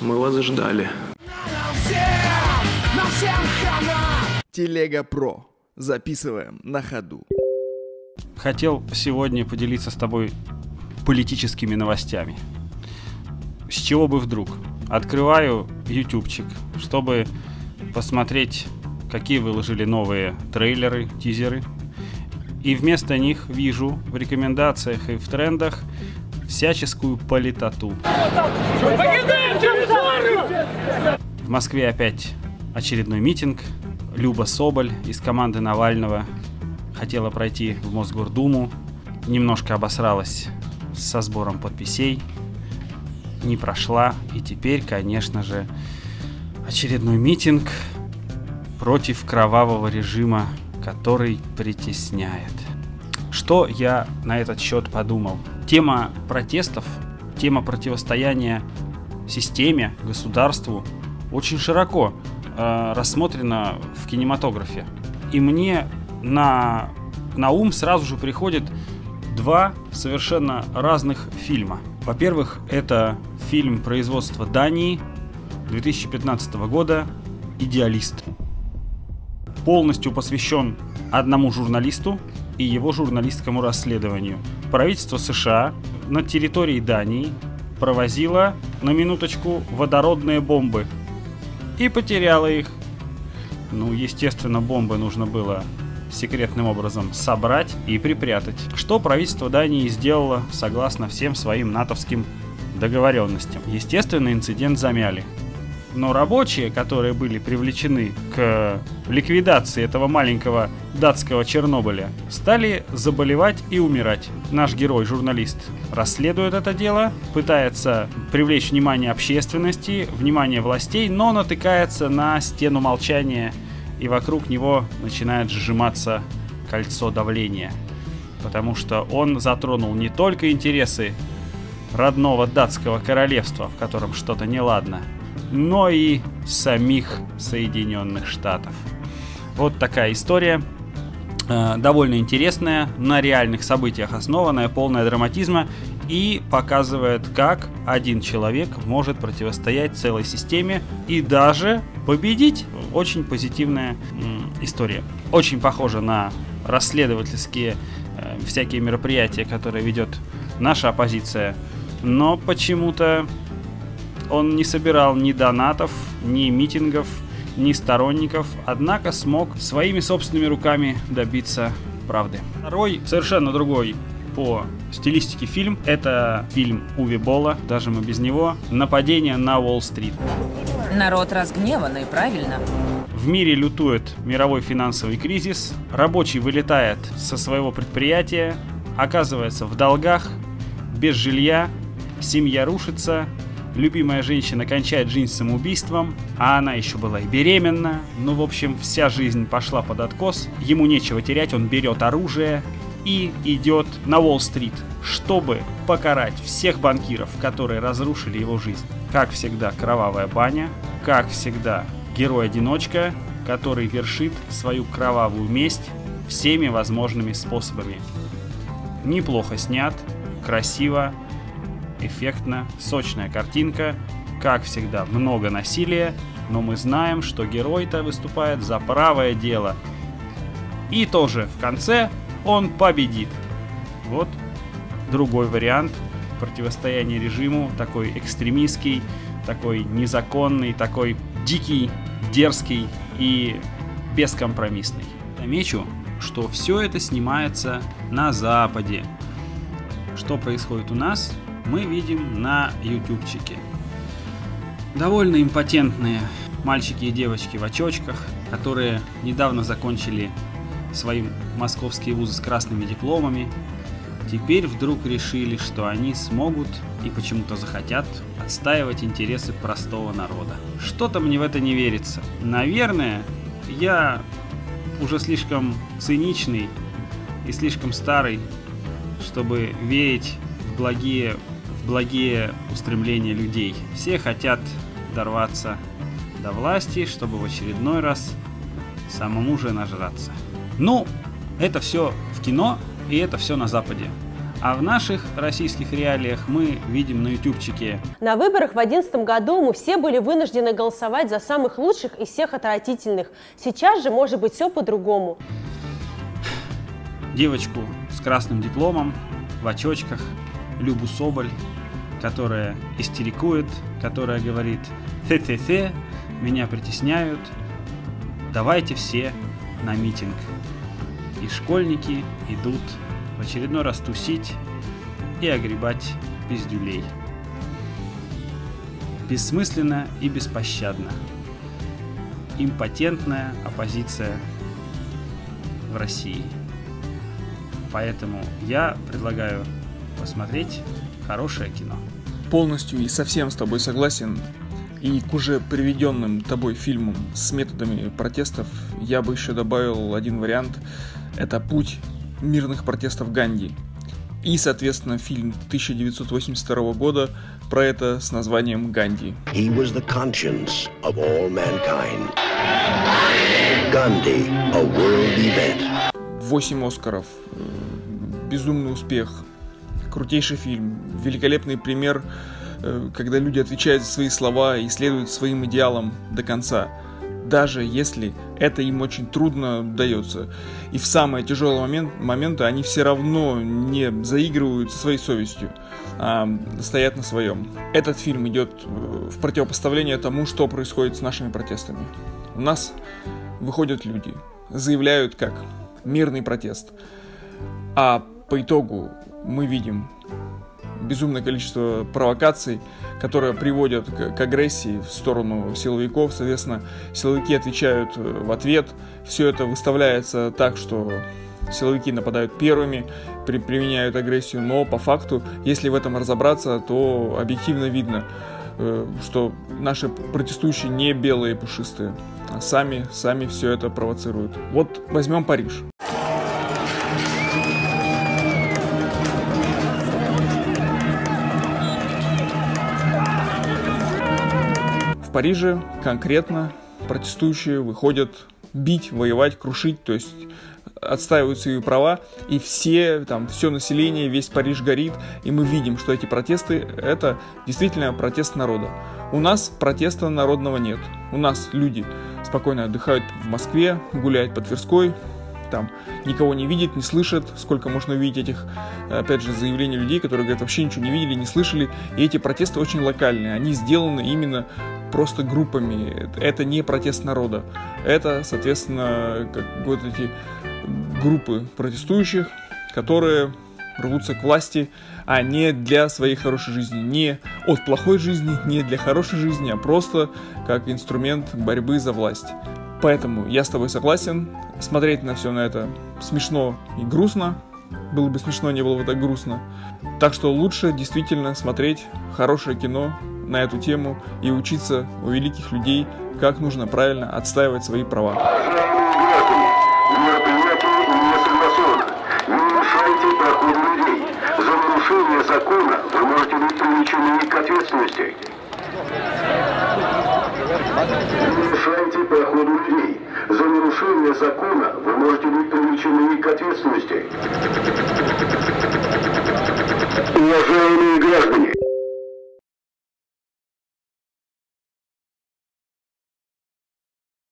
Мы вас ждали. Телега Про. Записываем на ходу. Хотел сегодня поделиться с тобой политическими новостями. С чего бы вдруг? Открываю ютубчик, чтобы посмотреть, какие выложили новые трейлеры, тизеры. И вместо них вижу в рекомендациях и в трендах всяческую политоту. В Москве опять очередной митинг. Люба Соболь из команды Навального хотела пройти в Мосгордуму, немножко обосралась со сбором подписей, не прошла, и теперь, конечно же, очередной митинг против кровавого режима, который притесняет. Что я на этот счет подумал? Тема протестов, тема противостояния системе, государству очень широко э, рассмотрена в кинематографе. И мне на, на ум сразу же приходит два совершенно разных фильма. Во-первых, это фильм производства Дании 2015 года «Идеалист». Полностью посвящен одному журналисту и его журналистскому расследованию. Правительство США на территории Дании провозило, на минуточку, водородные бомбы и потеряло их. Ну, естественно, бомбы нужно было секретным образом собрать и припрятать, что правительство Дании сделало согласно всем своим натовским договоренностям. Естественно, инцидент замяли. Но рабочие, которые были привлечены к ликвидации этого маленького датского Чернобыля, стали заболевать и умирать. Наш герой, журналист, расследует это дело, пытается привлечь внимание общественности, внимание властей, но натыкается на стену молчания и вокруг него начинает сжиматься кольцо давления. Потому что он затронул не только интересы родного датского королевства, в котором что-то неладно, но и самих Соединенных Штатов. Вот такая история. Э, довольно интересная, на реальных событиях основанная, полная драматизма и показывает, как один человек может противостоять целой системе и даже победить. Очень позитивная история. Очень похожа на расследовательские э, всякие мероприятия, которые ведет наша оппозиция. Но почему-то он не собирал ни донатов, ни митингов, ни сторонников, однако смог своими собственными руками добиться правды. Второй, совершенно другой по стилистике фильм. Это фильм Уви Бола, даже мы без него. «Нападение на Уолл-стрит». Народ разгневанный, правильно? В мире лютует мировой финансовый кризис, рабочий вылетает со своего предприятия, оказывается в долгах, без жилья, семья рушится, любимая женщина кончает жизнь самоубийством, а она еще была и беременна. Ну, в общем, вся жизнь пошла под откос. Ему нечего терять, он берет оружие и идет на Уолл-стрит, чтобы покарать всех банкиров, которые разрушили его жизнь. Как всегда, кровавая баня, как всегда, герой-одиночка, который вершит свою кровавую месть всеми возможными способами. Неплохо снят, красиво, эффектно, сочная картинка, как всегда, много насилия, но мы знаем, что герой-то выступает за правое дело. И тоже в конце он победит. Вот другой вариант противостояния режиму, такой экстремистский, такой незаконный, такой дикий, дерзкий и бескомпромиссный. Замечу, что все это снимается на Западе. Что происходит у нас, мы видим на ютубчике. Довольно импотентные мальчики и девочки в очочках, которые недавно закончили свои московские вузы с красными дипломами, теперь вдруг решили, что они смогут и почему-то захотят отстаивать интересы простого народа. Что-то мне в это не верится. Наверное, я уже слишком циничный и слишком старый, чтобы верить в благие благие устремления людей. Все хотят дорваться до власти, чтобы в очередной раз самому же нажраться. Ну, это все в кино, и это все на Западе. А в наших российских реалиях мы видим на ютубчике. На выборах в 2011 году мы все были вынуждены голосовать за самых лучших из всех отвратительных. Сейчас же может быть все по-другому. Девочку с красным дипломом, в очочках, Любу Соболь, которая истерикует, которая говорит «Фе-фе-фе, меня притесняют, давайте все на митинг». И школьники идут в очередной раз тусить и огребать пиздюлей. Бессмысленно и беспощадно. Импотентная оппозиция в России. Поэтому я предлагаю посмотреть хорошее кино. Полностью и совсем с тобой согласен. И к уже приведенным тобой фильмам с методами протестов я бы еще добавил один вариант. Это «Путь мирных протестов Ганди». И, соответственно, фильм 1982 года про это с названием «Ганди». He was the conscience of all mankind. Gandhi, a world event. 8 Оскаров, безумный успех, крутейший фильм, великолепный пример, э, когда люди отвечают за свои слова и следуют своим идеалам до конца, даже если это им очень трудно дается. И в самые тяжелые момент, моменты они все равно не заигрывают со своей совестью, а стоят на своем. Этот фильм идет э, в противопоставление тому, что происходит с нашими протестами. У нас выходят люди, заявляют как мирный протест. А по итогу мы видим безумное количество провокаций, которые приводят к, к агрессии в сторону силовиков. Соответственно, силовики отвечают э, в ответ. Все это выставляется так, что силовики нападают первыми, при, применяют агрессию, но по факту, если в этом разобраться, то объективно видно, э, что наши протестующие не белые пушистые, а сами, сами все это провоцируют. Вот возьмем Париж. Париже конкретно протестующие выходят бить, воевать, крушить, то есть отстаивают свои права, и все, там, все население, весь Париж горит, и мы видим, что эти протесты — это действительно протест народа. У нас протеста народного нет. У нас люди спокойно отдыхают в Москве, гуляют по Тверской, там никого не видит, не слышит, сколько можно увидеть этих, опять же, заявлений людей, которые говорят, вообще ничего не видели, не слышали, и эти протесты очень локальные, они сделаны именно просто группами, это не протест народа, это, соответственно, как вот эти группы протестующих, которые рвутся к власти, а не для своей хорошей жизни, не от плохой жизни, не для хорошей жизни, а просто как инструмент борьбы за власть. Поэтому я с тобой согласен, смотреть на все на это смешно и грустно, было бы смешно, не было бы так грустно. Так что лучше действительно смотреть хорошее кино на эту тему и учиться у великих людей, как нужно правильно отстаивать свои права. Закона вы можете быть привлечены к ответственности. Не мешайте проходу людей. За нарушение закона вы можете быть привлечены к ответственности. Уважаемые граждане,